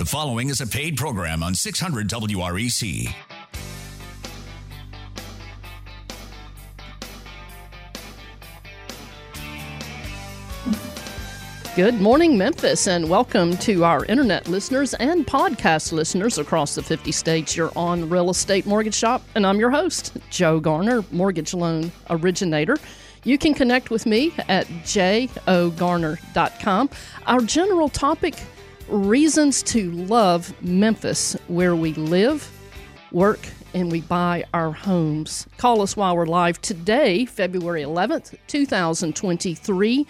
The following is a paid program on 600 WREC. Good morning, Memphis, and welcome to our internet listeners and podcast listeners across the 50 states. You're on Real Estate Mortgage Shop, and I'm your host, Joe Garner, mortgage loan originator. You can connect with me at jogarner.com. Our general topic reasons to love Memphis, where we live, work, and we buy our homes. Call us while we're live today, February 11th, 2023,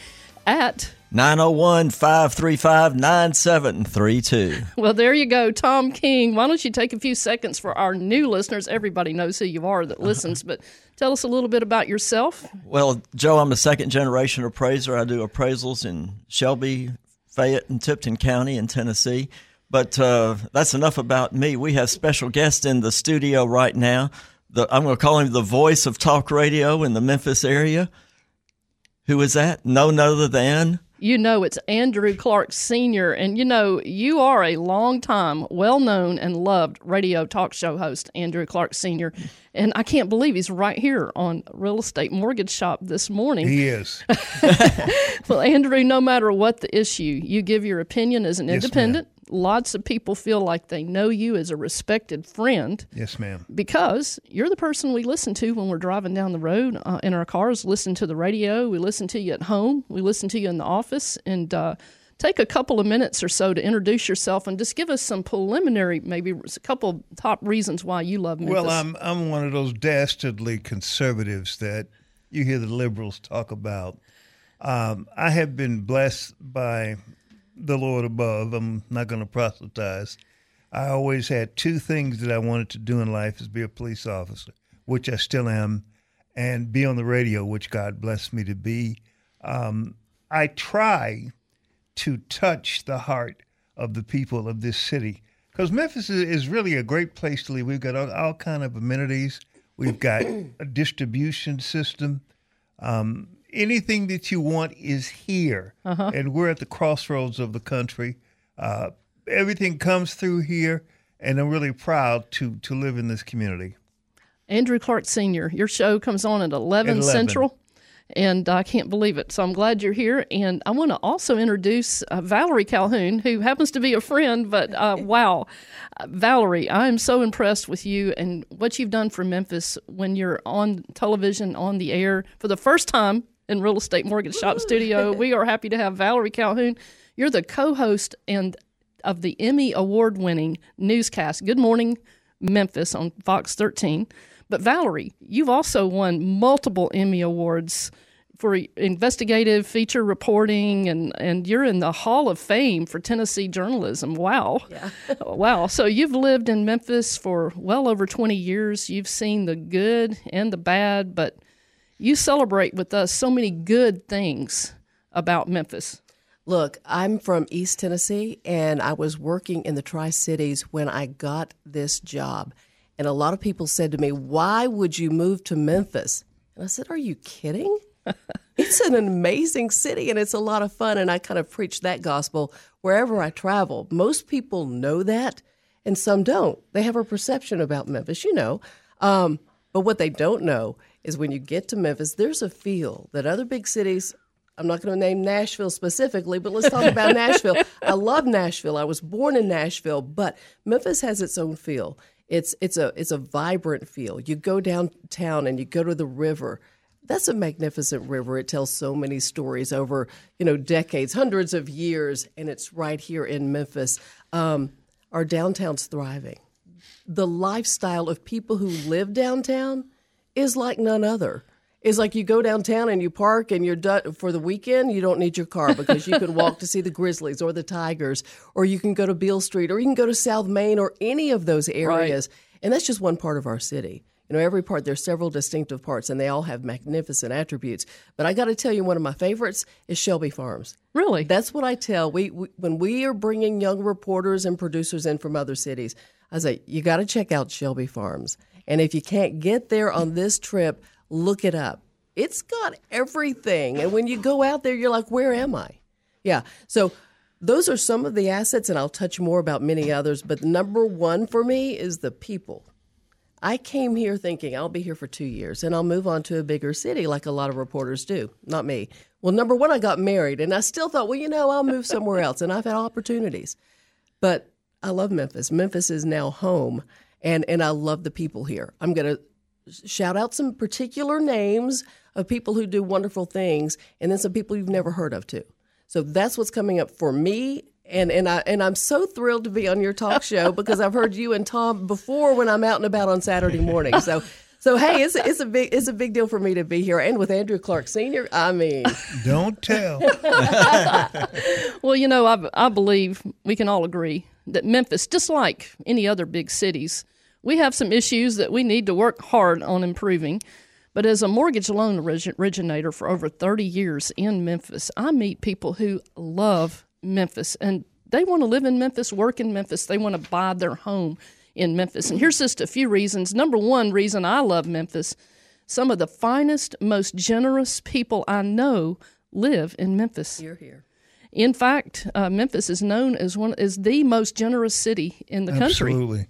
at 901 535 9732. Well, there you go, Tom King. Why don't you take a few seconds for our new listeners? Everybody knows who you are that listens, but tell us a little bit about yourself. Well, Joe, I'm a second generation appraiser. I do appraisals in Shelby, Fayette, and Tipton County in Tennessee. But uh, that's enough about me. We have special guests in the studio right now. The, I'm going to call him the voice of talk radio in the Memphis area. Who is that? No other than you know it's Andrew Clark Sr. And you know, you are a long time, well known and loved radio talk show host, Andrew Clark Sr. And I can't believe he's right here on Real Estate Mortgage Shop this morning. He is. well, Andrew, no matter what the issue, you give your opinion as an Yes, independent. Lots of people feel like they know you as a respected friend Yes, ma'am. because you're the person we listen to when we're driving down the road uh, in our cars. Listen to the radio. We listen to you at home. We listen to you in the office. And uh, take a couple of minutes or so to introduce yourself and just give us some preliminary, maybe a couple top reasons why you love Memphis. Well, I'm I'm one of those dastardly conservatives that you hear the liberals talk about. Um, I have been blessed by the Lord above. I'm not going to proselytize. I always had two things that I wanted to do in life: is be a police officer, which I still am, and be on the radio, which God blessed me to be. Um, I try to touch the heart of the people of this city because Memphis is, is really a great place to live. We've got all, all kind of amenities. We've got a distribution system. Um, anything that you want is here, and we're at the crossroads of the country. Uh, everything comes through here, and I'm really proud to to live in this community. Andrew Clark Sr., your show comes on at 11, At 11. Central. And I can't believe it. So I'm glad you're here. And I want to also introduce uh, Valerie Calhoun, who happens to be a friend. But uh, wow, Uh, Valerie, I am so impressed with you and what you've done for Memphis when you're on television, on the air for the first time in Real Estate Mortgage Shop Studio. We are happy to have Valerie Calhoun. You're the co host and of the Emmy award winning newscast, Good Morning Memphis on Fox 13. But Valerie, you've also won multiple Emmy Awards for investigative feature reporting, and, and you're in the Hall of Fame for Tennessee journalism. Wow. Yeah. wow. So you've lived in Memphis for well over 20 years. You've seen the good and the bad, but you celebrate with us so many good things about Memphis. Look, I'm from East Tennessee and I was working in the Tri Cities when I got this job. And a lot of people said to me, Why would you move to Memphis? And I said, Are you kidding? it's an amazing city and it's a lot of fun. And I kind of preach that gospel wherever I travel. Most people know that and some don't. They have a perception about Memphis, you know. Um, but what they don't know is when you get to Memphis, there's a feel that other big cities I'm not going to name Nashville specifically, but let's talk about Nashville. I love Nashville. I was born in Nashville, but Memphis has its own feel. It's it's a it's a vibrant feel. You go downtown and you go to the river. That's a magnificent river. It tells so many stories over you know decades, hundreds of years, and it's right here in Memphis. Um, our downtown's thriving. The lifestyle of people who live downtown is like none other. It's like you go downtown and you park and you're done for the weekend. You don't need your car because you can walk to see the Grizzlies or the Tigers, or you can go to Beale Street, or you can go to South Main or any of those areas. And that's just one part of our city. You know, every part, there's several distinctive parts, and they all have magnificent attributes. But I got to tell you, one of my favorites is Shelby Farms. Really? That's what I tell. We, we when we are bringing young reporters and producers in from other cities, I say you got to check out Shelby Farms. And if you can't get there on this trip, look it up. It's got everything. And when you go out there, you're like, where am I? Yeah. So those are some of the assets, and I'll touch more about many others. But number one for me is the people. I came here thinking I'll be here for two years and I'll move on to a bigger city like a lot of reporters do. Not me. Well, number one, I got married and I still thought, well, you know, I'll move somewhere else. And I've had opportunities. But I love Memphis. Memphis is now home and, and I love the people here. I'm going to shout out some particular names of people who do wonderful things and then some people you've never heard of too. So that's what's coming up for me and and I and I'm so thrilled to be on your talk show because I've heard you and Tom before when I'm out and about on Saturday morning. So so hey, it's a, it's a big it's a big deal for me to be here and with Andrew Clark Senior. I mean, don't tell. well, you know, I I believe we can all agree that Memphis, just like any other big cities, we have some issues that we need to work hard on improving. But as a mortgage loan originator for over 30 years in Memphis, I meet people who love Memphis and they want to live in Memphis, work in Memphis. They want to buy their home in Memphis. And here's just a few reasons. Number one reason I love Memphis some of the finest, most generous people I know live in Memphis. You're here. In fact, uh, Memphis is known as one is the most generous city in the country. Absolutely.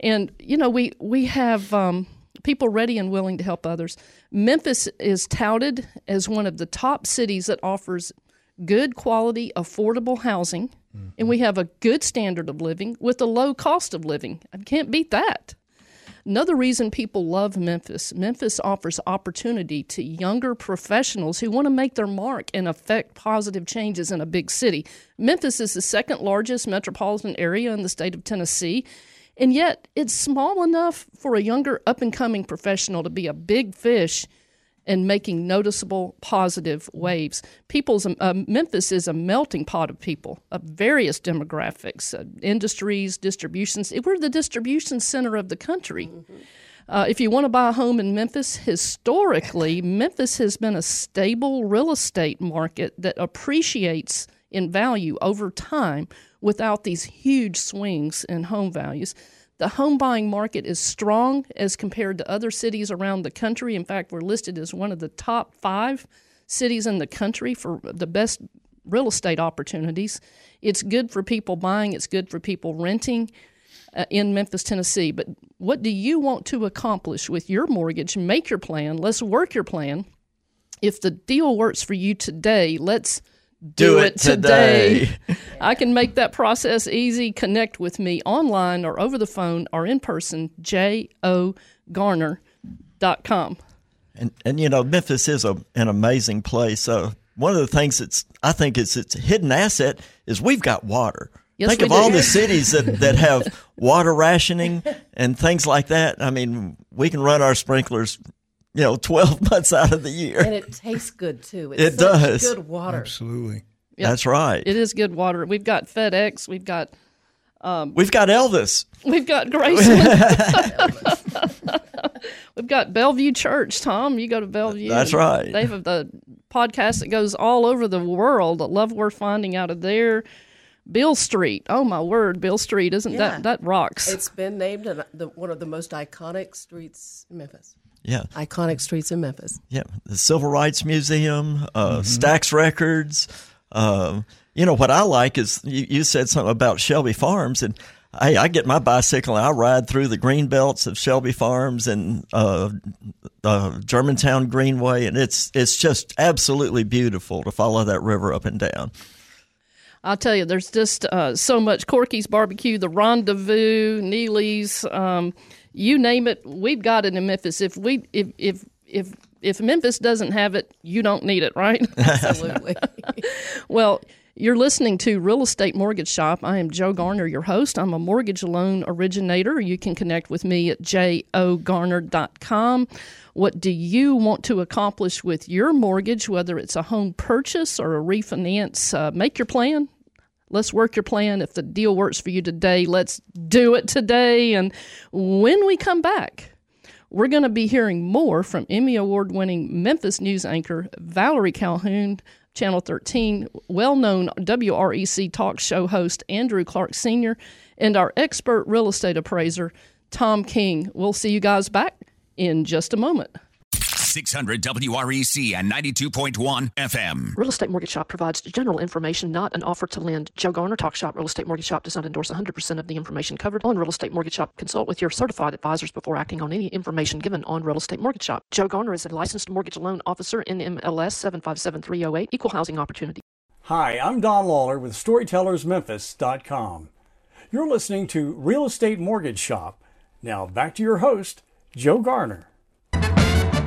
And you know, we we have um, people ready and willing to help others. Memphis is touted as one of the top cities that offers good quality, affordable housing, mm-hmm. and we have a good standard of living with a low cost of living. I can't beat that. Another reason people love Memphis Memphis offers opportunity to younger professionals who want to make their mark and affect positive changes in a big city. Memphis is the second largest metropolitan area in the state of Tennessee, and yet it's small enough for a younger up and coming professional to be a big fish and making noticeable positive waves. People's uh, Memphis is a melting pot of people of various demographics, uh, industries, distributions. We're the distribution center of the country. Mm-hmm. Uh, if you want to buy a home in Memphis, historically, Memphis has been a stable real estate market that appreciates in value over time without these huge swings in home values. The home buying market is strong as compared to other cities around the country. In fact, we're listed as one of the top five cities in the country for the best real estate opportunities. It's good for people buying, it's good for people renting. Uh, in Memphis, Tennessee. But what do you want to accomplish with your mortgage? Make your plan. Let's work your plan. If the deal works for you today, let's do, it, today. today. I can make that process easy. Connect with me online or over the phone or in person, jogarner.com. And, and you know, Memphis is a, an amazing place. Uh, one of the things that's, I think it's its hidden asset is we've got water. Yes, Think of do. all the cities that, that have water rationing and things like that. I mean, we can run our sprinklers you know, 12 months out of the year. And it tastes good too. It's it does. Good water. Absolutely. Yep. That's right. It is good water. We've got FedEx. We've got. Um, we've got Elvis. We've got Graceland. we've got Bellevue Church. Tom, you go to Bellevue. That's right. They have the podcast that goes all over the world. I love we're finding out of there. Beale Street. Oh my word, Beale Street! Isn't yeah. that that rocks? It's been named an, the, one of the most iconic streets in Memphis. Yeah. Iconic streets in Memphis. Yeah. The Civil Rights Museum, uh, mm-hmm. Stax Records. Um, you know, what I like is you, you, said something about Shelby Farms, and hey, I get my bicycle and I ride through the green belts of Shelby Farms and uh, uh, Germantown Greenway, and it's it's just absolutely beautiful to follow that river up and down. I'll tell you, there's just uh, so much Corky's Barbecue, the Rendezvous, Neely's. Um, you name it, we've got it in Memphis. If we if if if if Memphis doesn't have it, you don't need it, right? Absolutely. well, you're listening to Real Estate Mortgage Shop. I am Joe Garner, your host. I'm a mortgage loan originator. You can connect with me at jogarner.com. What do you want to accomplish with your mortgage, whether it's a home purchase or a refinance? Uh, make your plan. Let's work your plan. If the deal works for you today, let's do it today. And when we come back, we're going to be hearing more from Emmy Award winning Memphis news anchor Valerie Calhoun, Channel 13, well known WREC talk show host Andrew Clark Sr., and our expert real estate appraiser, Tom King. We'll see you guys back in just a moment. 600 WREC and 92.1 FM. Real Estate Mortgage Shop provides general information, not an offer to lend. Joe Garner, Talk Shop Real Estate Mortgage Shop does not endorse 100% of the information covered on Real Estate Mortgage Shop. Consult with your certified advisors before acting on any information given on Real Estate Mortgage Shop. Joe Garner is a licensed mortgage loan officer in MLS 757308, Equal Housing Opportunity. Hi, I'm Don Lawler with StorytellersMemphis.com. You're listening to Real Estate Mortgage Shop. Now back to your host, Joe Garner.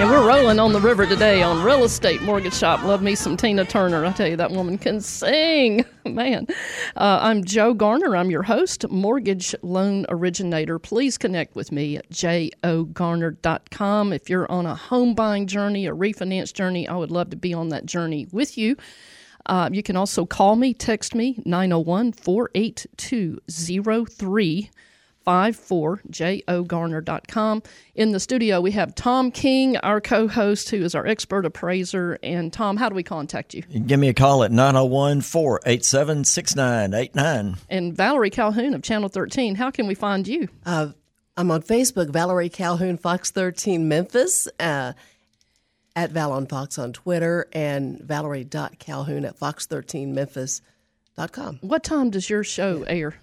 And we're rolling on the river today on Real Estate Mortgage Shop. Love me some Tina Turner. I tell you, that woman can sing. Man. Uh, I'm Joe Garner. I'm your host, mortgage loan originator. Please connect with me at jogarner.com. If you're on a home buying journey, a refinance journey, I would love to be on that journey with you. Uh, you can also call me, text me, 901 482 03. 54jogarner.com. In the studio, we have Tom King, our co host, who is our expert appraiser. And Tom, how do we contact you? you give me a call at 901 487 6989. And Valerie Calhoun of Channel 13, how can we find you? Uh, I'm on Facebook, Valerie Calhoun, Fox 13 Memphis. Uh, at Val on Fox on Twitter and Valerie Calhoun at fox13memphis.com. What time does your show air?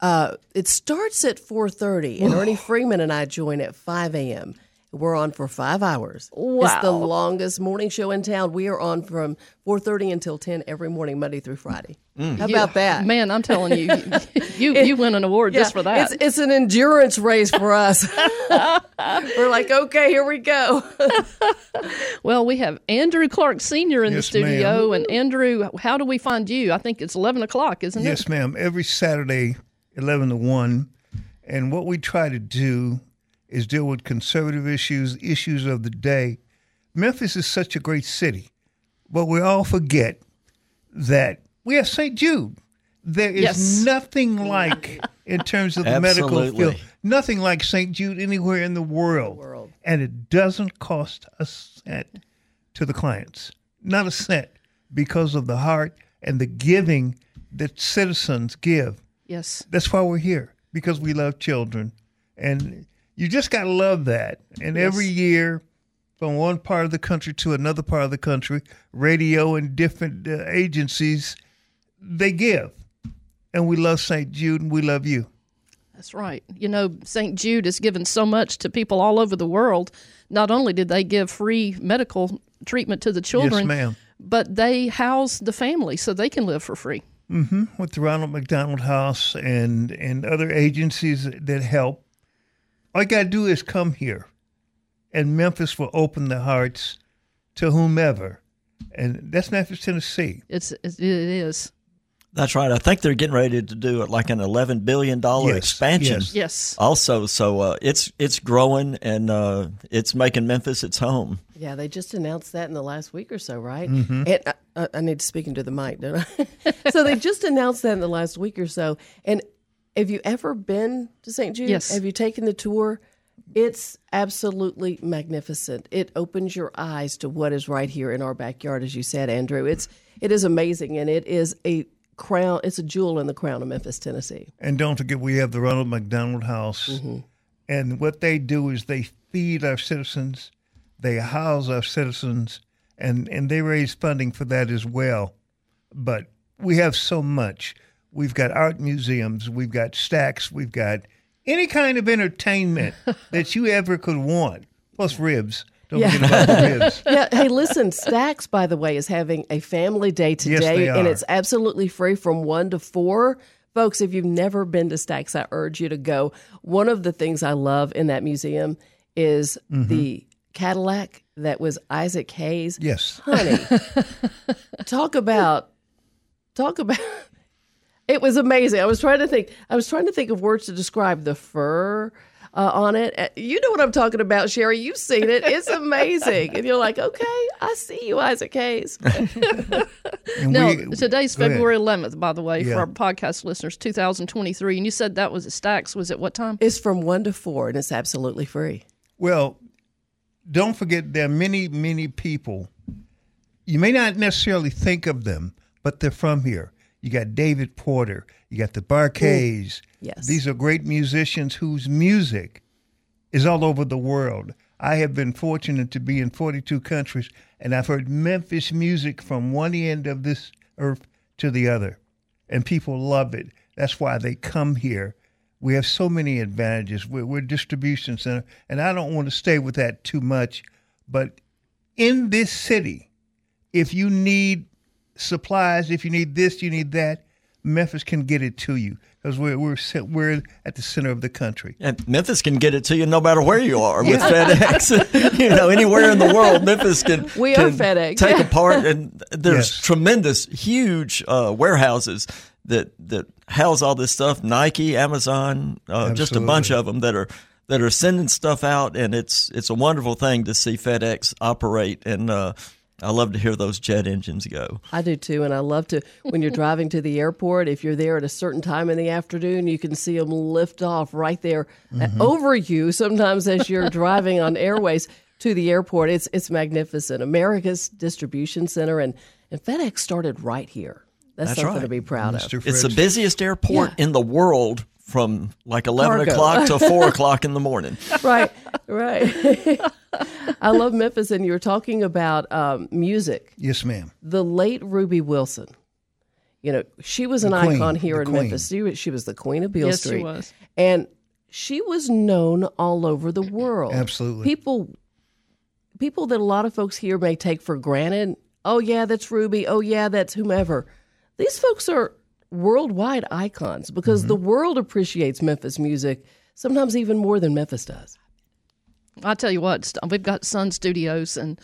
Uh, it starts at 4.30, and Ernie Freeman and I join at 5 a.m. We're on for five hours. Wow. It's the longest morning show in town. We are on from 4.30 until 10 every morning, Monday through Friday. How about that? Man, I'm telling you, you, you win an award just for that. It's, it's an endurance race for us. We're like, okay, here we go. Well, we have Andrew Clark Sr. in the Yes, studio. And Andrew, how do we find you? I think it's 11 o'clock, isn't it? Yes, ma'am. Every Saturday, 11 to 1. And what we try to do is deal with conservative issues, issues of the day. Memphis is such a great city, but we all forget that we have St. Jude. There is Yes. nothing like, in terms of the medical Absolutely. field, nothing like St. Jude anywhere in the world. world. And it doesn't cost a cent to the clients, not a cent, because of the heart and the giving that citizens give. Yes. That's why we're here because we love children, and you just got to love that. And every year, from one part of the country to another part of the country, radio and different uh, agencies, they give, and we love St. Jude, and we love you. That's right. You know, St. Jude has given so much to people all over the world. Not only did they give free medical treatment to the children, ma'am. but they house the family so they can live for free. Mm-hmm. with the Ronald McDonald House and and other agencies that help. All you gotta do is come here, and Memphis will open the hearts to whomever, and that's Memphis, Tennessee. It's it is. That's right. I think they're getting ready to do it like an eleven billion dollar Yes, expansion. yes. Yes. Also, so uh, it's it's growing and uh, it's making Memphis its home. Yeah, they just announced that in the last week or so, right? And I, I, I need to speak into the mic, don't I? so they just announced that in the last week or so. And have you ever been to St. Jude? Yes. Have you taken the tour? It's absolutely magnificent. It opens your eyes to what is right here in our backyard, as you said, Andrew. It's it is amazing, and it is a crown. It's a jewel in the crown of Memphis, Tennessee. And don't forget, we have the Ronald McDonald House, mm-hmm. and what they do is they feed our citizens, they house our citizens, and and they raise funding for that as well. But we have so much. We've got art museums, we've got Stax, we've got any kind of entertainment that you ever could want, plus ribs. Don't Yeah. forget about the ribs. yeah. Hey, listen, Stax, by the way, is having a family day today, they and it's absolutely free from one to four. Folks, if you've never been to Stax, I urge you to go. One of the things I love in that museum is Mm-hmm. the Cadillac that was Isaac Hayes. Yes. Honey, talk about, talk about. It was amazing. I was trying to think. I was trying to think of words to describe the fur. Uh, on it. Uh, You know what I'm talking about, Sherry. You've seen it. It's amazing. and you're like, okay, I see you, Isaac Hayes. And No, we- today's go ahead. February 11th, by the way, Yeah. for our podcast listeners, 2023. And you said that was at Stax. Was at what time? it's from one to four, and it's absolutely free. Well, don't forget there are many, many people. You may not necessarily think of them, but they're from here. You got David Porter, you got the Bar-Kays. Yes. These are great musicians whose music is all over the world. I have been fortunate to be in 42 countries, and I've heard Memphis music from one end of this earth to the other, and people love it. That's why they come here. We have so many advantages. We're, we're a distribution center, and I don't want to stay with that too much, but in this city, if you need supplies, if you need this, you need that, Memphis can get it to you because we're we're we're at the center of the country. And Memphis can get it to you no matter where you are with FedEx. you know, anywhere in the world, Memphis can, We are can FedEx. take apart. And there's Yes. tremendous, huge uh, warehouses that that house all this stuff. Nike, Amazon, uh, just a bunch of them that are that are sending stuff out, and it's it's a wonderful thing to see FedEx operate. And uh, I love to hear those jet engines go. I do too, and I love to when you're driving to the airport. If you're there at a certain time in the afternoon, you can see them lift off right there uh, over you. Sometimes as you're driving on airways to the airport, it's it's magnificent. America's distribution center, and and FedEx started right here. That's, That's something right. to be proud of. Mr. It's the busiest airport Yeah. in the world from like 11 Cargo. o'clock to 4 o'clock in the morning. right, right. I love Memphis, and you were talking about um, music. Yes, ma'am. the late Ruby Wilson. You know, she was an queen, icon here in queen. Memphis. She was, she was the queen of Beale Yes, she Street. was. And she was known all over the world. Absolutely. People people that a lot of folks here may take for granted. Oh yeah, that's Ruby. Oh yeah, that's whomever. These folks are worldwide icons because Mm-hmm. the world appreciates Memphis music sometimes even more than Memphis does. I tell you what, we've got Sun Studios and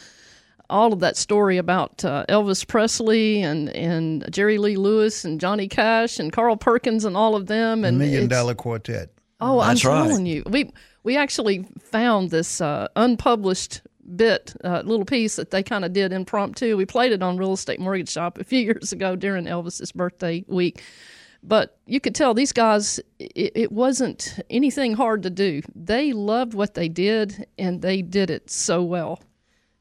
all of that story about uh, Elvis Presley and, and Jerry Lee Lewis and Johnny Cash and Carl Perkins and all of them. And Million Dollar Quartet. Oh, That's I'm right. telling you, we we actually found this uh, unpublished bit, uh, little piece that they kind of did impromptu. We played it on Real Estate Mortgage Shop a few years ago during Elvis's birthday week. But you could tell these guys, it, it wasn't anything hard to do. They loved what they did, and they did it so well.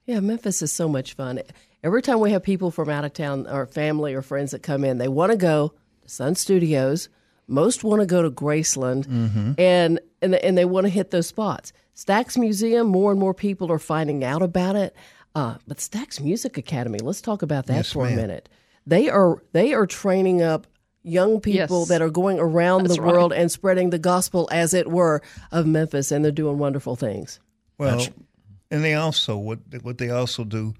Yeah, Memphis is so much fun. Every time we have people from out of town or family or friends that come in, they want to go to Sun Studios. Most want to go to Graceland, and and and they want to hit those spots. Stax Museum. More and more people are finding out about it. Uh, but Stax Music Academy. Let's talk about that Yes, for a minute. They are they are training up young people Yes. that are going around That's the right. world and spreading the gospel, as it were, of Memphis, and they're doing wonderful things. Well, and they also what what they also do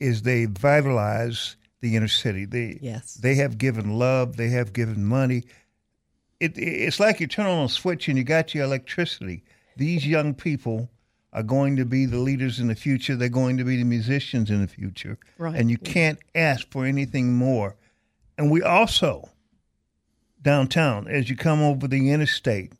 is they vitalize the inner city. They Yes. they have given love. They have given money. It it's like you turn on a switch and you got your electricity. These young people are going to be the leaders in the future. They're going to be the musicians in the future. Right. And you can't ask for anything more. And we also downtown as you come over the interstate.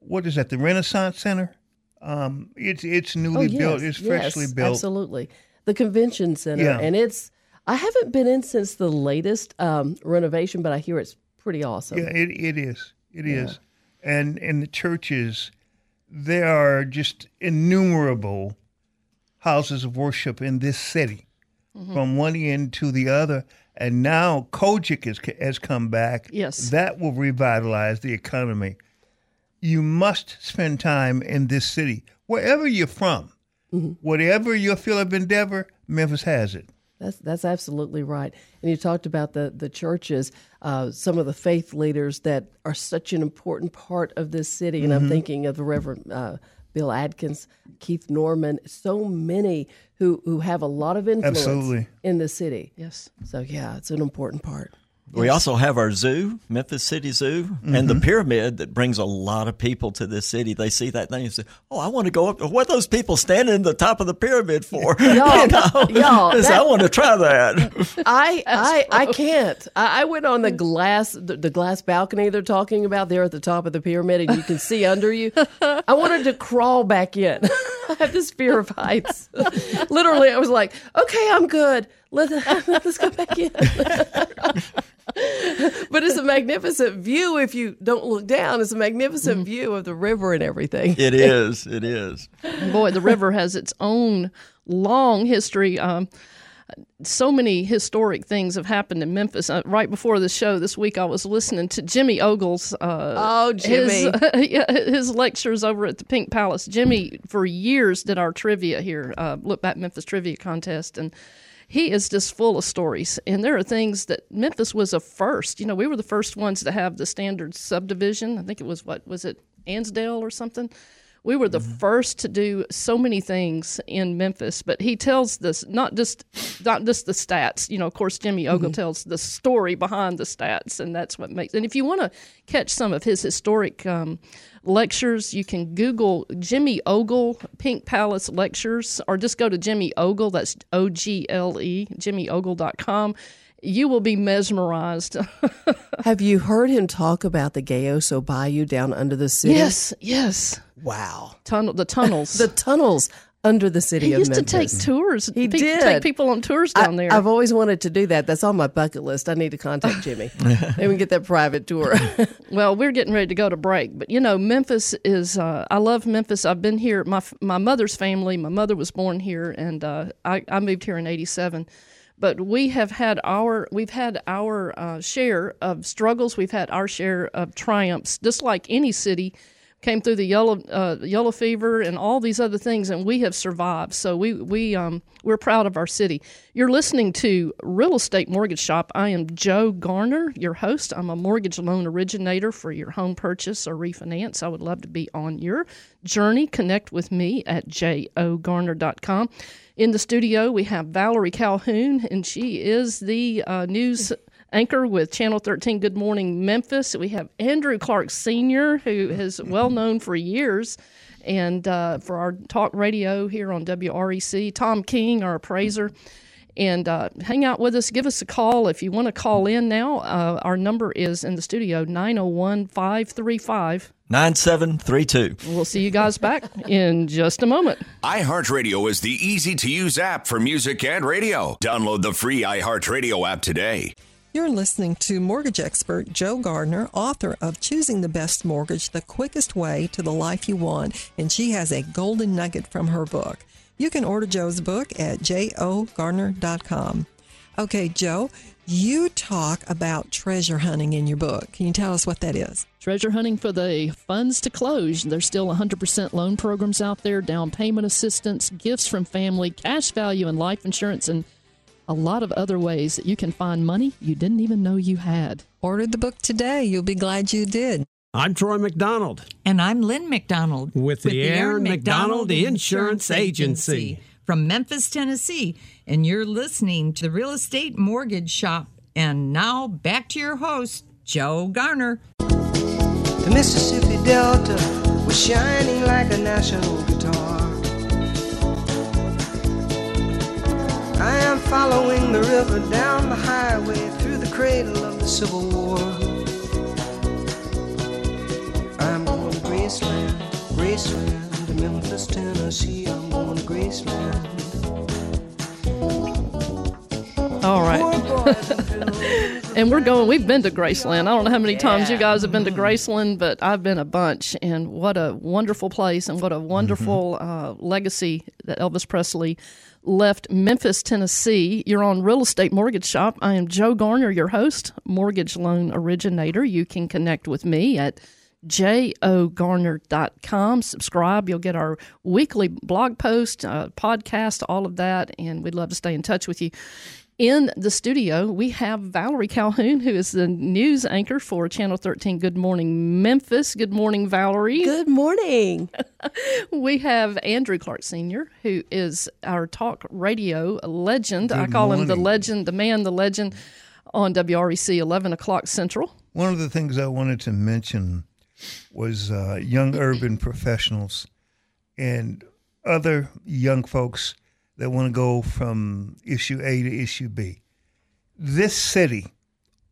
What is that? The Renaissance Center. Um, it's it's newly built. It's freshly Oh, yes, built. Absolutely. The convention center. Yeah. And it's, I haven't been in since the latest um, renovation, but I hear it's pretty awesome. Yeah, it, it is. It is. And and the churches, there are just innumerable houses of worship in this city, mm-hmm. from one end to the other. And now COGIC has, has come back. Yes. That will revitalize the economy. You must spend time in this city, wherever you're from. Mm-hmm. Whatever your field of endeavor, Memphis has it. That's that's absolutely right. And you talked about the the churches, uh, some of the faith leaders that are such an important part of this city. And Mm-hmm. I'm thinking of the Reverend uh, Bill Adkins, Keith Norman, so many who who have a lot of influence Absolutely. in the city. Yes. So yeah, it's an important part. We also have our zoo, Memphis City Zoo, and Mm-hmm. the pyramid that brings a lot of people to this city. They see that thing and say, "Oh, I want to go up. What are those people standing in the top of the pyramid for? Y'all, You know? y'all, that- I want to try that." I I, I can't. I, I went on the glass the, the glass balcony they're talking about there at the top of the pyramid, and you can see under you. I wanted to crawl back in. I have this fear of heights. Literally, I was like, "Okay, I'm good. Let, let's go back in." but it's a magnificent view if you don't look down. It's a magnificent view of the river and everything. it is. It is. Boy, the river has its own long history. Um, so many historic things have happened in Memphis. Uh, right before the show this week, I was listening to Jimmy Ogle's. Uh, Oh, Jimmy. His, yeah, his lectures over at the Pink Palace. Jimmy, for years, did our trivia here, uh, Look Back Memphis Trivia Contest. And he is just full of stories. And there are things that Memphis was a first. You know, we were the first ones to have the standard subdivision. I think it was, what, was it Annesdale or something? We were the first to do so many things in Memphis, but he tells this not just not just the stats. You know, of course, Jimmy Ogle tells the story behind the stats, and that's what makes. And if you want to catch some of his historic um, lectures, you can Google Jimmy Ogle Pink Palace lectures, or just go to Jimmy Ogle. That's O G L E JimmyOgle.com. You will be mesmerized. Have you heard him talk about the Gayoso Bayou down under the city? yes, yes. Wow. Tunnel the tunnels. The tunnels under the city he of used Memphis. to take tours. He pe- did. take people on tours down I, there. I've always wanted to do that. That's on my bucket list. I need to contact Jimmy. and we can get that private tour. Well, we're getting ready to go to break, but you know, Memphis is. Uh, I love Memphis. I've been here. My my mother's family. My mother was born here, and uh, I, I moved here in '87. But we have had our we've had our uh, share of struggles. We've had our share of triumphs. Just like any city, came through the yellow uh, yellow fever and all these other things, and we have survived. So we we um, we're proud of our city. You're listening to Real Estate Mortgage Shop. I am Joe Garner, your host. I'm a mortgage loan originator for your home purchase or refinance. I would love to be on your journey. Connect with me at jogarner.com. In the studio, we have Valerie Calhoun, and she is the uh, news anchor with Channel 13 Good Morning Memphis. We have Andrew Clark Sr., who is well known for years and uh, for our talk radio here on WREC. Tom King, our appraiser. And uh, hang out with us. Give us a call if you want to call in now. Uh, our number is in the studio 901 535. Nine seven three two. We'll see you guys back in just a moment. iHeartRadio is the easy to use app for music and radio. Download the free iHeartRadio app today. You're listening to mortgage expert Joe Gardner, author of Choosing the Best Mortgage, the quickest way to the life you want, and she has a golden nugget from her book. You can order Joe's book at jogarner.com. Okay, Joe, you talk about treasure hunting in your book. Can you tell us what that is? Treasure hunting for the funds to close. There's still 100% loan programs out there, down payment assistance, gifts from family, cash value, and life insurance, and a lot of other ways that you can find money you didn't even know you had. Order the book today. You'll be glad you did. I'm Troy McDonald And I'm Lynn McDonald with, the Aaron McDonald Insurance Agency. from Memphis, Tennessee. And you're listening to the Real Estate Mortgage Shop. And now back to your host, Joe Garner. The Mississippi Delta was shining like a national guitar. Following the river down the highway through the cradle of the Civil War. I'm going to Graceland, Graceland, Memphis, Tennessee. I'm going to Graceland. All right. and we're going, we've been to Graceland. I don't know how many times you guys have been to Graceland, but I've been a bunch. And what a wonderful place and what a wonderful uh, legacy that Elvis Presley left Memphis, Tennessee. You're on Real Estate Mortgage Shop. I am Joe Garner, your host, mortgage loan originator. You can connect with me at jogarner.com. Subscribe. You'll get our weekly blog post, uh, podcast, all of that, and we'd love to stay in touch with you. In the studio, we have Valerie Calhoun, who is the news anchor for Channel 13 Good Morning Memphis. Good morning, Valerie. Good morning. We have Andrew Clark Sr., who is our talk radio legend. I call him the legend, the man, the legend. on WREC 11 o'clock Central. One of the things I wanted to mention was uh, young urban professionals and other young folks that want to go from issue A to issue B. This city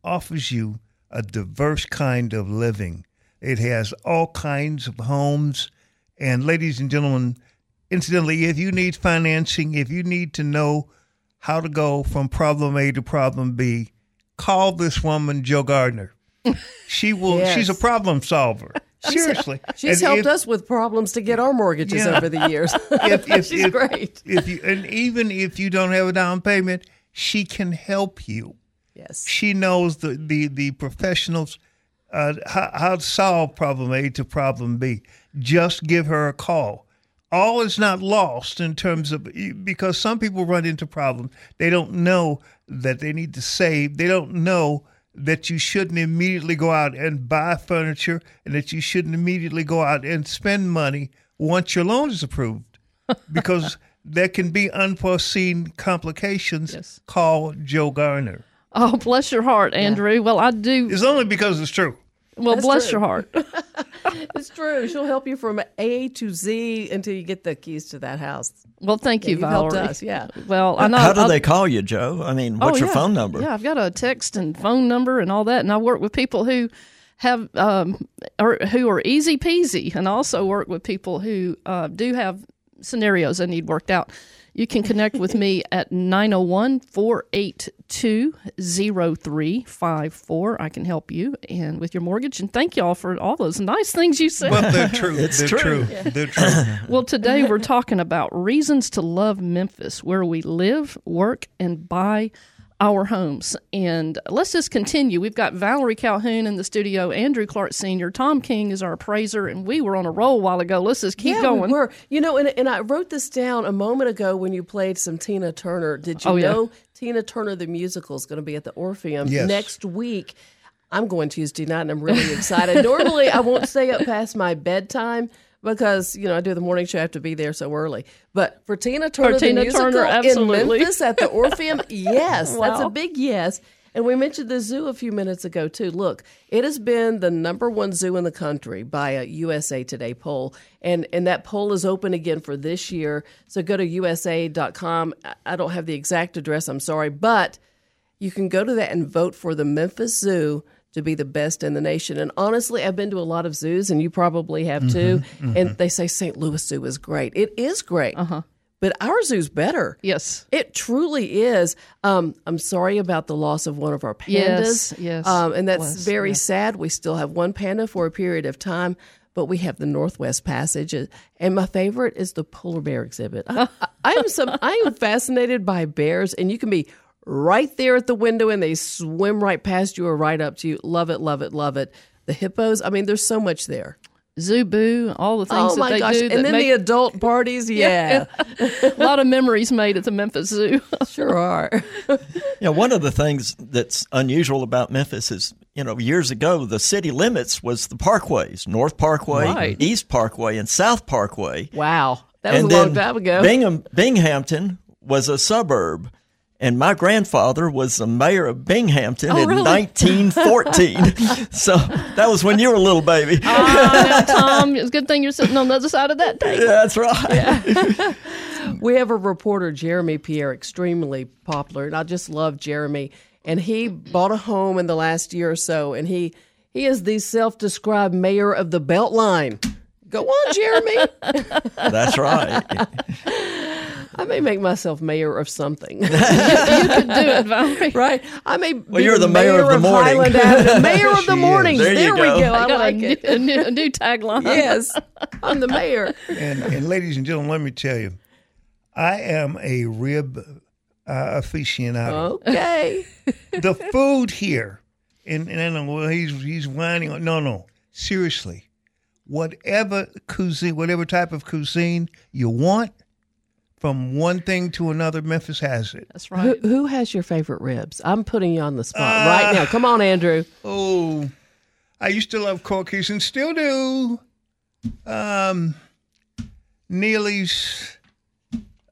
offers you a diverse kind of living. It has all kinds of homes. And, ladies and gentlemen, incidentally, if you need financing, if you need to know how to go from problem A to problem B, call this woman, Joe Gardner. She will. Yes. She's a problem solver. Seriously, She's And helped if- us with problems to get our mortgages Yeah. over the years. if, if, She's great. If you and even if you don't have a down payment, she can help you. Yes. She knows the the the professionals uh, how, how to solve problem A to problem B. Just give her a call. All is not lost in terms of because some people run into problems. They don't know that they need to save. They don't know that you shouldn't immediately go out and buy furniture and that you shouldn't immediately go out and spend money once your loan is approved because there can be unforeseen complications. Call Joe Garner. Oh, bless your heart, Andrew. Well, I do. It's only because it's true. Well, That's bless true. your heart. it's true. She'll help you from A to Z until you get the keys to that house. Well, thank Yeah, you, you've Valerie. helped us, yeah. Well, I know. How do I'll- they call you, Joe? I mean, what's Oh, your yeah. phone number? Yeah, I've got a text and phone number and all that, and I work with people who have um, or who are easy peasy, and I also work with people who uh, do have scenarios that need worked out. You can connect with me at 901 482 0354. I can help you and with your mortgage. And thank y'all for all those nice things you said. But they're true. It's they're true. true. They're true. Well, today we're talking about reasons to love Memphis, where we live, work, and buy our homes. And let's just continue. We've got Valerie Calhoun in the studio, Andrew Clark Sr., Tom King is our appraiser, and we were on a roll a while ago. Let's just keep yeah, going. we were. You know, and, and I wrote this down a moment ago when you played some Tina Turner. Did you Oh, yeah. know Tina Turner the musical is going to be at the Orpheum Yes. next week? I'm going Tuesday night, and I'm really excited. Normally, I won't stay up past my bedtime because you know I do the morning show. I have to be there so early. But for Tina Turner, Tina the musical Turner, absolutely. in Memphis at the Orpheum, yes, that's a big yes. And we mentioned the zoo a few minutes ago too. Look, it has been the number one zoo in the country by a USA Today poll, and and that poll is open again for this year. So go to USA.com. I don't have the exact address. I'm sorry, but you can go to that and vote for the Memphis Zoo to be the best in the nation. And honestly, I've been to a lot of zoos, and you probably have too. And they say St. Louis Zoo is great. It is great. Uh-huh. But our zoo's better. yes. It truly is. Um, I'm sorry about the loss of one of our pandas. Yes, yes, Um, and that's was, very yeah. sad. We still have one panda for a period of time, but we have the Northwest Passage, and my favorite is the polar bear exhibit. I, I, I am some. I am fascinated by bears, and you can be right there at the window, and they swim right past you or right up to you. Love it, love it, love it. The hippos. I mean, there's so much there. Zoo Boo, all the things oh that my they gosh! do. And then make the adult parties. Yeah, a lot of memories made at the Memphis Zoo. sure are. Yeah, one of the things that's unusual about Memphis is, you know, years ago the city limits was the parkways, North Parkway, Right. East Parkway, and South Parkway. Wow, that was and a long time ago. Bingham, Binghamton was a suburb. And my grandfather was the mayor of Binghamton Oh, in really? 1914. so that was when you were a little baby. Oh, now, Tom, it's a good thing you're sitting on the other side of that table. Yeah, That's right. We have a reporter, Jeremy Pierre, extremely popular, and I just love Jeremy. And he bought a home in the last year or so, and he he is the self-described mayor of the Beltline. Go on, Jeremy. That's right. I may make myself mayor of something, You could do it, Valerie. right? I may. Well, be you're the mayor of the morning. Highland Mayor of the is. mornings. There you we go. go. I I got like a, new, it. a, new, a new tagline. Yes, I'm the mayor. and, and ladies and gentlemen, let me tell you, I am a rib uh, aficionado. Okay. The food here, and, and I know well, he's he's whining. No, no, seriously, whatever cuisine, whatever type of cuisine you want, from one thing to another, Memphis has it. That's Who, right. who has your favorite ribs? I'm putting you on the spot right now. Come on, Andrew. Oh, I used to love Corky's and still do. Um, Neely's.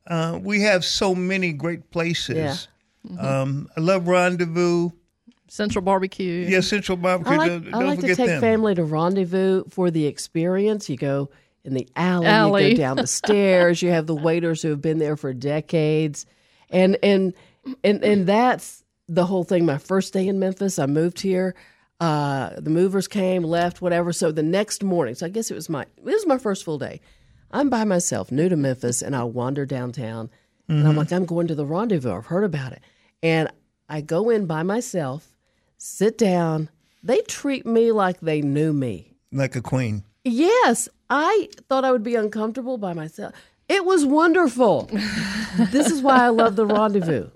Uh, we have so many great places. Yeah. Um, I love Rendezvous. Central Barbecue. Yeah, Central Barbecue. I like, don't I don't like to take them. family to rendezvous for the experience. You go in the alley, Alley. you go down the stairs. You have the waiters who have been there for decades, and and and and that's the whole thing. My first day in Memphis, I moved here. Uh, the movers came, left, whatever. So the next morning, so I guess it was my it was my first full day. I'm by myself, new to Memphis, and I wander downtown, and I'm like, I'm going to the rendezvous. I've heard about it, and I go in by myself sit down. They treat me like they knew me. like a queen. Yes, I thought I would be uncomfortable by myself. It was wonderful. this is why I love the rendezvous.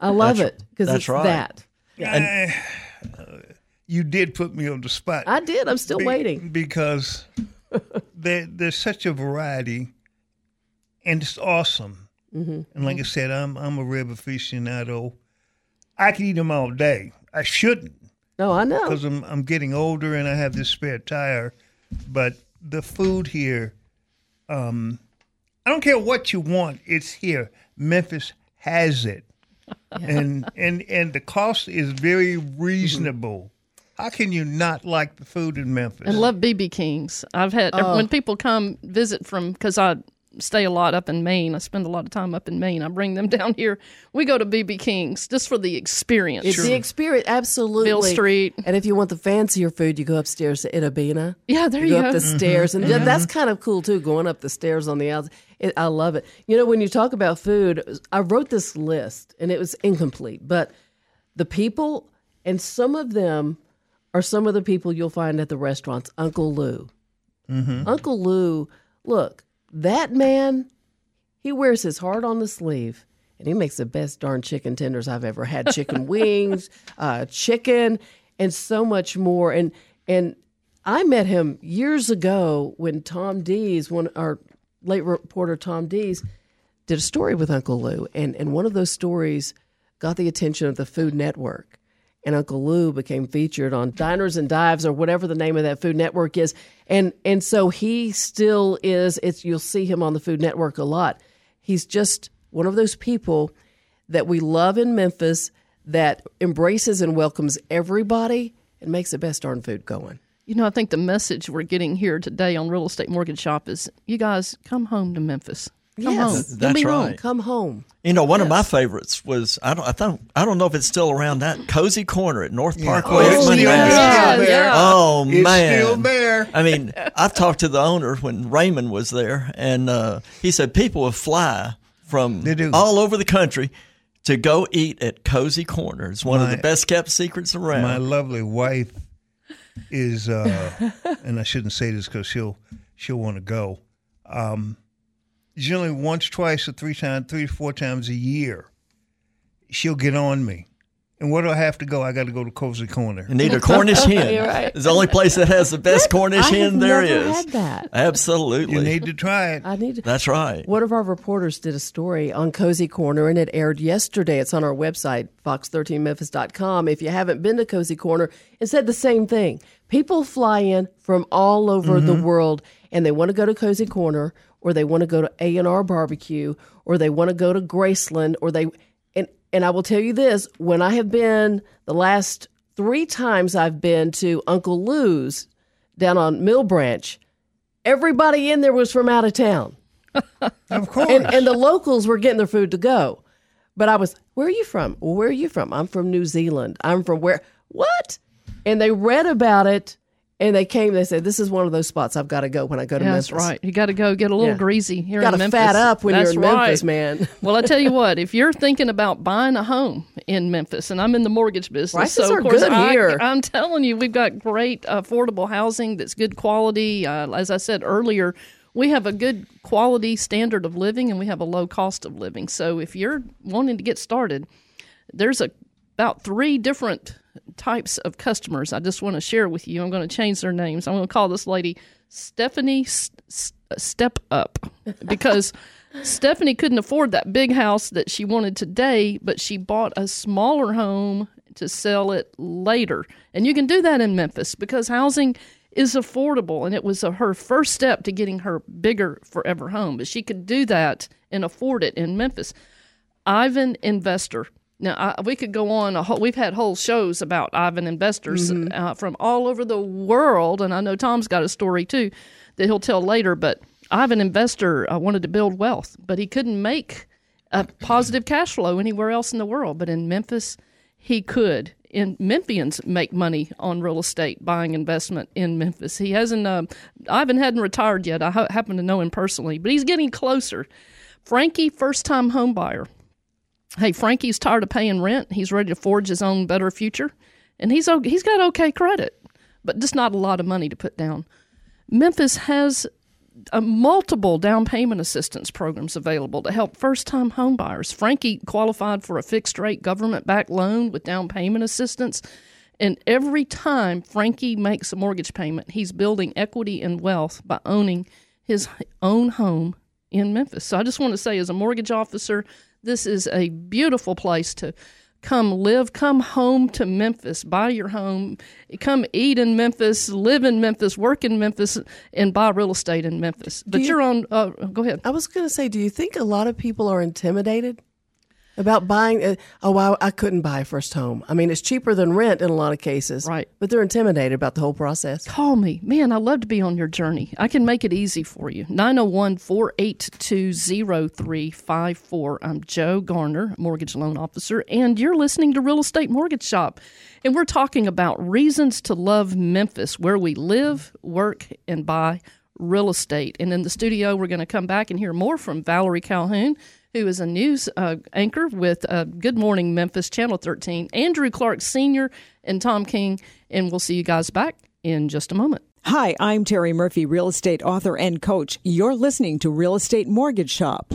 I love That's- it because it's right. that. I- you did put me on the spot. I did. I'm still Be- waiting. because there, there's such a variety, and it's awesome. Mm-hmm. And like I said, I'm I'm a rib aficionado. I can eat them all day. I shouldn't No, I know. because I'm I'm getting older and I have this spare tire. But the food here, um, I don't care what you want. It's here. Memphis has it, and and and the cost is very reasonable. How can you not like the food in Memphis? I love BB Kings. I've had Oh. when people come visit from because I stay a lot up in Maine. I spend a lot of time up in Maine. I bring them down here. We go to BB Kings just for the experience. It's the experience, absolutely. Beale Street. And if you want the fancier food, you go upstairs to Itta Bena. Yeah, there you you go up go. the stairs, and Mhm. that's kind of cool too. Going up the stairs on the outside, it, I love it. You know, when you talk about food, I wrote this list, and it was incomplete, but the people, and some of them are some of the people you'll find at the restaurants. Uncle Lou, Uncle Lou, look, that man, he wears his heart on the sleeve. And he makes the best darn chicken tenders I've ever had. Chicken wings, uh, chicken, and so much more. And and I met him years ago when Tom Dees, one our late reporter Tom Dees, did a story with Uncle Lou, and and one of those stories got the attention of the Food Network, and Uncle Lou became featured on Diners and Dives or whatever the name of that Food Network is, and and so he still is. It's you'll see him on the Food Network a lot. He's just one of those people that we love in Memphis that embraces and welcomes everybody and makes the best darn food going. You know, I think the message we're getting here today on Real Estate Mortgage Shop is you guys come home to Memphis. Come yes, home. Don't That's be wrong. right. Come home. You know, one of my favorites was I don't I don't I don't know if it's still around that cozy corner at North Parkway. Oh, it's at still Manassas. yeah. Oh It's man, still there. I mean, I've talked to the owner when Raymond was there, and uh, he said people would fly from all over the country to go eat at Cozy Corner. It's one of the best kept secrets around. My lovely wife is, uh, and I shouldn't say this because she'll she'll want to go. Um, generally, once, twice, or three times, three to four times a year, she'll get on me. And where do I have to go? I got to go to Cozy Corner. You need a Cornish hen. Right. It's the only place that has the best Cornish I have hen there never is. had that. Absolutely. You need to try it. I need to. That's right. One of our reporters did a story on Cozy Corner, and it aired yesterday. It's on our website, fox13memphis.com. If you haven't been to Cozy Corner, it said the same thing. People fly in from all over the mm-hmm. world, and they want to go to Cozy Corner, or they want to go to A and R Barbecue, or they want to go to Graceland, or they and and I will tell you this: when I have been the last three times I've been to Uncle Lou's down on Mill Branch, everybody in there was from out of town Of course. and and the locals were getting their food to go. But I was, where are you from? Well, where are you from? I'm from New Zealand. I'm from where? What? And they read about it, and they came. They said, "This is one of those spots I've got to go when I go to Yeah, Memphis." that's right. You got to go get a little Yeah. greasy here You got in to Memphis. fat up when That's you're in right. Memphis, man. Well, I tell you what, if you're thinking about buying a home in Memphis, and I'm in the mortgage business, Prices so are of course good I, here. I'm telling you, we've got great affordable housing that's good quality. Uh, as I said earlier, we have a good quality standard of living, and we have a low cost of living. So if you're wanting to get started, there's a about three different types of customers I just want to share with you. I'm going to change their names. I'm going to call this lady Stephanie S- S- Step Up because Stephanie couldn't afford that big house that she wanted today, but she bought a smaller home to sell it later. And you can do that in Memphis because housing is affordable and it was a, her first step to getting her bigger forever home. But she could do that and afford it in Memphis. Ivan Investor Now I, we could go on. A whole, we've had whole shows about Ivan investors uh, from all over the world, and I know Tom's got a story too that he'll tell later. But Ivan investor uh, wanted to build wealth, but he couldn't make a positive cash flow anywhere else in the world. But in Memphis, he could. And Memphians make money on real estate buying investment in Memphis. He hasn't. Uh, Ivan hadn't retired yet. I ha- happen to know him personally, but he's getting closer. Frankie, first time home buyer. Hey, Frankie's tired of paying rent. He's ready to forge his own better future, and he's he's got okay credit, but just not a lot of money to put down. Memphis has uh, multiple down payment assistance programs available to help first time homebuyers. Frankie qualified for a fixed rate government backed loan with down payment assistance. And every time Frankie makes a mortgage payment, he's building equity and wealth by owning his own home in Memphis. So I just want to say, as a mortgage officer, this is a beautiful place to come live, come home to Memphis, buy your home, come eat in Memphis, live in Memphis, work in Memphis, and buy real estate in Memphis. But you- are on. Uh, go ahead. I was going to say, do you think a lot of people are intimidated about buying? Uh, oh, I, I couldn't buy a first home. I mean, it's cheaper than rent in a lot of cases, Right. But they're intimidated about the whole process. Call me. Man, I love to be on your journey. I can make it easy for you. 901 482 0354. I'm Joe Garner, mortgage loan officer, and you're listening to Real Estate Mortgage Shop. And we're talking about reasons to love Memphis, where we live, work, and buy real estate. And in the studio, we're going to come back and hear more from Valerie Calhoun, who is a news uh, anchor with uh, Good Morning Memphis, Channel 13, Andrew Clark Sr., and Tom King. And we'll see you guys back in just a moment. Hi, I'm Terry Murphy, real estate author and coach. You're listening to Real Estate Mortgage Shop.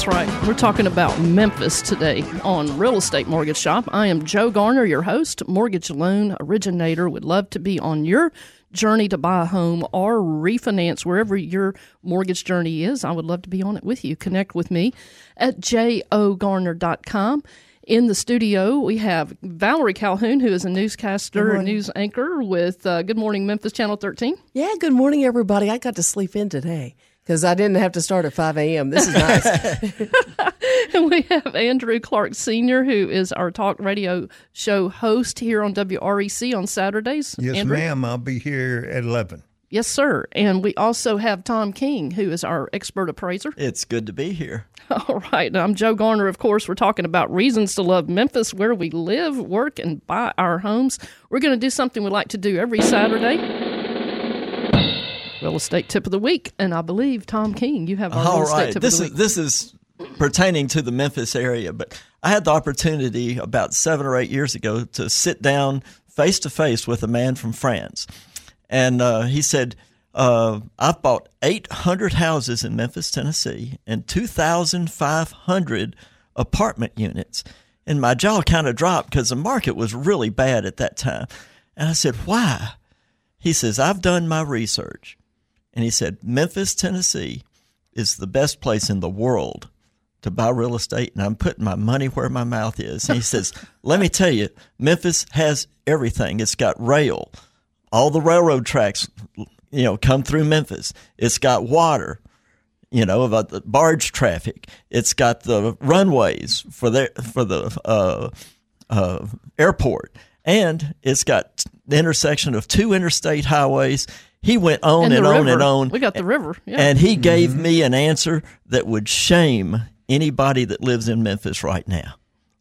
That's right. We're talking about Memphis today on Real Estate Mortgage Shop. I am Joe Garner, your host, mortgage loan originator. Would love to be on your journey to buy a home or refinance wherever your mortgage journey is. I would love to be on it with you. Connect with me at jogarner.com. In the studio, we have Valerie Calhoun, who is a newscaster and news anchor with uh, Good Morning Memphis Channel 13. Yeah, good morning, everybody. I got to sleep in today because I didn't have to start at 5 a.m. This is nice. And we have Andrew Clark Sr., who is our talk radio show host here on WREC on Saturdays. Yes, Andrew? ma'am. I'll be here at 11. Yes, sir. And we also have Tom King, who is our expert appraiser. It's good to be here. All right. I'm Joe Garner, of course. We're talking about reasons to love Memphis, where we live, work, and buy our homes. We're going to do something we like to do every Saturday. Real estate tip of the week, and I believe Tom King, you have our All real estate right, tip this of the is week. this is pertaining to the Memphis area, but I had the opportunity about seven or eight years ago to sit down face to face with a man from France, and uh, he said, uh, "I've bought 800 houses in Memphis, Tennessee, and 2,500 apartment units." And my jaw kind of dropped because the market was really bad at that time. And I said, "Why?" He says, "I've done my research." And he said, Memphis, Tennessee is the best place in the world to buy real estate, and I'm putting my money where my mouth is. And he says, Let me tell you, Memphis has everything. It's got rail, all the railroad tracks, you know, come through Memphis. It's got water, you know, about the barge traffic. It's got the runways for the for the uh, uh, airport, and it's got the intersection of two interstate highways. He went on And and, on river. and on. We got the river, yeah. And he gave Mm-hmm. me an answer that would shame anybody that lives in Memphis right now.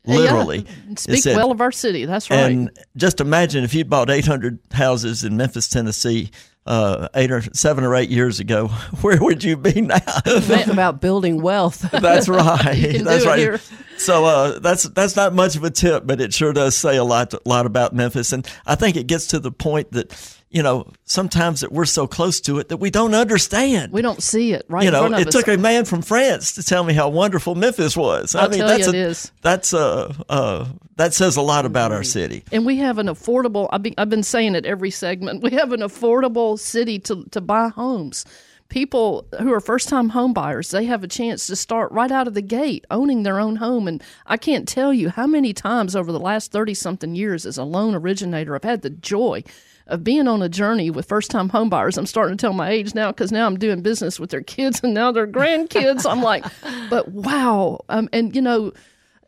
Literally. It Speak said- well of our city. That's right. and just imagine if you'd bought 800 houses in Memphis, Tennessee, uh, eight or seven or eight years ago, where would you be now? Talk about building wealth. That's right. That's right. here. So uh, that's that's not much of a tip, but it sure does say a lot lot about Memphis, and I think it gets to the point that you know, sometimes that we're so close to it that we don't understand. We don't see it right you in know, it us. took a man from France to tell me how wonderful Memphis was. I I'll mean, tell that's you a, is. that's a, uh, that says a lot about our city. And we have an affordable. I've been, I've been saying it every segment. We have an affordable city to to buy homes. People who are first time home buyers, they have a chance to start right out of the gate owning their own home. And I can't tell you how many times over the last thirty something years as a loan originator, I've had the joy of being on a journey with first time home buyers. I'm starting to tell my age now because now I'm doing business with their kids and now their grandkids. I'm like, but wow. Um, and you know,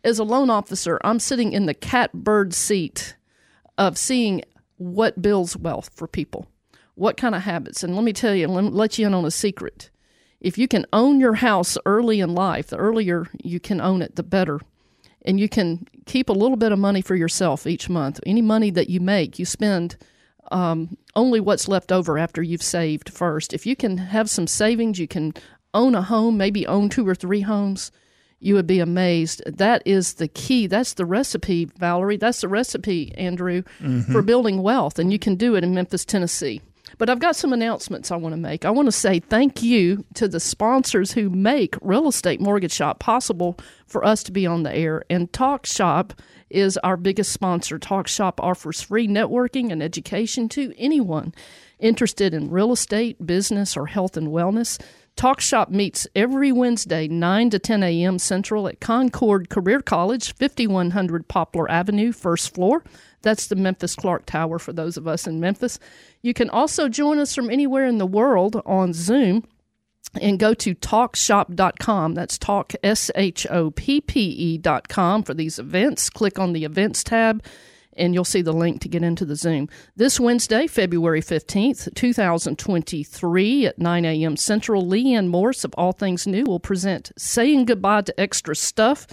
as a loan officer, I'm sitting in the catbird seat of seeing what builds wealth for people, what kind of habits. And let me tell you, let let you in on a secret. If you can own your house early in life, the earlier you can own it, the better. And you can keep a little bit of money for yourself each month. Any money that you make, you spend um, only what's left over after you've saved first. If you can have some savings, you can own a home, maybe own two or three homes. You would be amazed. That is the key. That's the recipe, Valerie. That's the recipe, Andrew, Mhm. for building wealth. And you can do it in Memphis, Tennessee. But I've got some announcements I want to make. I want to say thank you to the sponsors who make Real Estate Mortgage Shop possible for us to be on the air. And Talk Shop is our biggest sponsor. Talk Shop offers free networking and education to anyone interested in real estate, business, or health and wellness. Talk Shop meets every Wednesday, 9 to 10 a.m. Central at Concorde Career College, 5100 Poplar Avenue, first floor. That's the Memphis Clark Tower for those of us in Memphis. You can also join us from anywhere in the world on Zoom and go to talkshoppe.com. That's talk, S H O P P E.com for these events. Click on the events tab and you'll see the link to get into the Zoom. This Wednesday, February 15th, 2023 at 9 a.m. Central, Leanne Morse of All Things New will present Saying Goodbye to Extra Stuff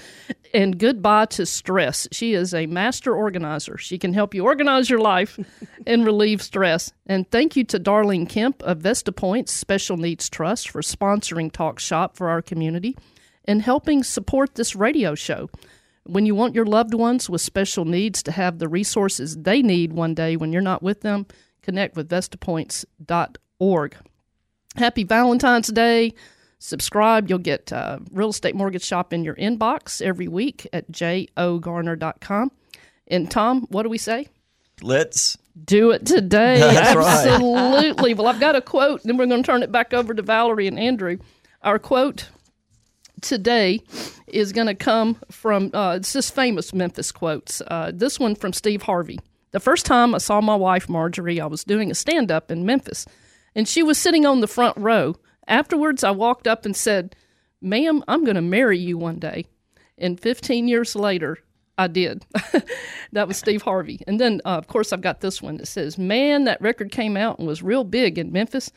and Goodbye to Stress. She is a master organizer. She can help you organize your life and relieve stress. And thank you to Darlene Kemp of Vesta Points Special Needs Trust for sponsoring Talk Shop for our community and helping support this radio show. When you want your loved ones with special needs to have the resources they need one day when you're not with them, connect with vestapoints.org. Happy Valentine's Day. Subscribe. You'll get uh, Real Estate Mortgage Shop in your inbox every week at jogarner.com. And Tom, what do we say? Let's Do it today. That's right. Absolutely. well, I've got a quote, then we're going to turn it back over to Valerie and Andrew. Our quote today is going to come from uh, it's this famous Memphis quotes. Uh, this one from Steve Harvey. The first time I saw my wife Marjorie, I was doing a stand up in Memphis, and she was sitting on the front row. Afterwards, I walked up and said, "Ma'am, I'm going to marry you one day." And 15 years later, I did. that was Steve Harvey. And then, uh, of course, I've got this one that says, "Man, that record came out and was real big in Memphis.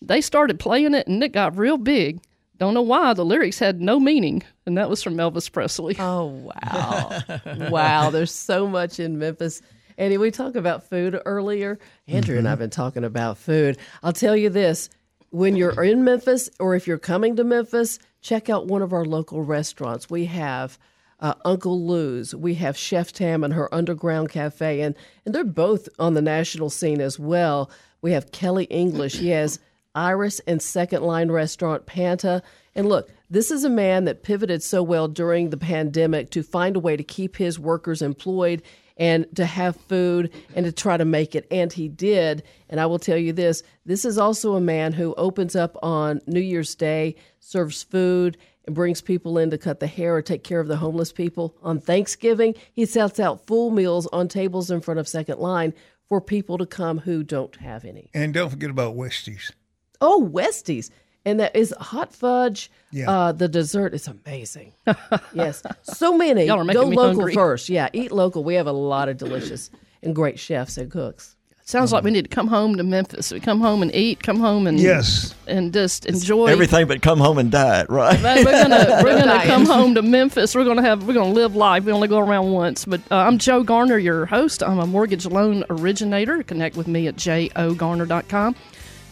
They started playing it, and it got real big." Don't know why the lyrics had no meaning, and that was from Elvis Presley. Oh wow, wow! There's so much in Memphis. Andy, we talked about food earlier. Andrew and I've been talking about food. I'll tell you this: when you're in Memphis, or if you're coming to Memphis, check out one of our local restaurants. We have uh, Uncle Lou's. We have Chef Tam and her Underground Cafe, and and they're both on the national scene as well. We have Kelly English. He has Iris and Second Line Restaurant Panta. And look, this is a man that pivoted so well during the pandemic to find a way to keep his workers employed and to have food and to try to make it. And he did. And I will tell you this this is also a man who opens up on New Year's Day, serves food, and brings people in to cut the hair or take care of the homeless people. On Thanksgiving, he sets out full meals on tables in front of Second Line for people to come who don't have any. And don't forget about Westy's. Oh, Westy's. And that is hot fudge. Yeah. Uh, the dessert is amazing. yes. So many. Y'all are making Go me local hungry. first. Yeah. Eat local. We have a lot of delicious and great chefs and cooks. Sounds like we need to come home to Memphis. We come home and eat, come home and Yes. and just enjoy Everything but come home and diet, right? Man, we're gonna we're gonna come home to Memphis. We're gonna have we're gonna live life. We only go around once. But uh, I'm Joe Garner, your host. I'm a mortgage loan originator. Connect with me at jogarner.com.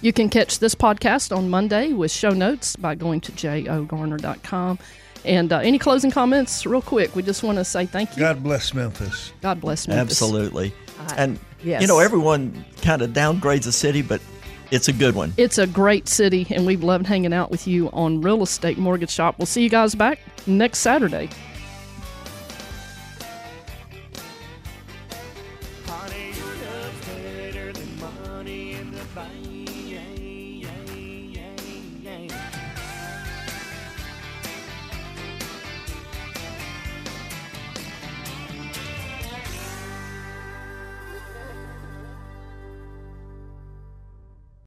You can catch this podcast on Monday with show notes by going to jogarner.com. And uh, any closing comments, real quick? We just want to say thank you. God bless Memphis. God bless Memphis. Absolutely. And Yes. You know, everyone kind of downgrades a city, but it's a good one. It's a great city, and we've loved hanging out with you on Real Estate Mortgage Shop. We'll see you guys back next Saturday.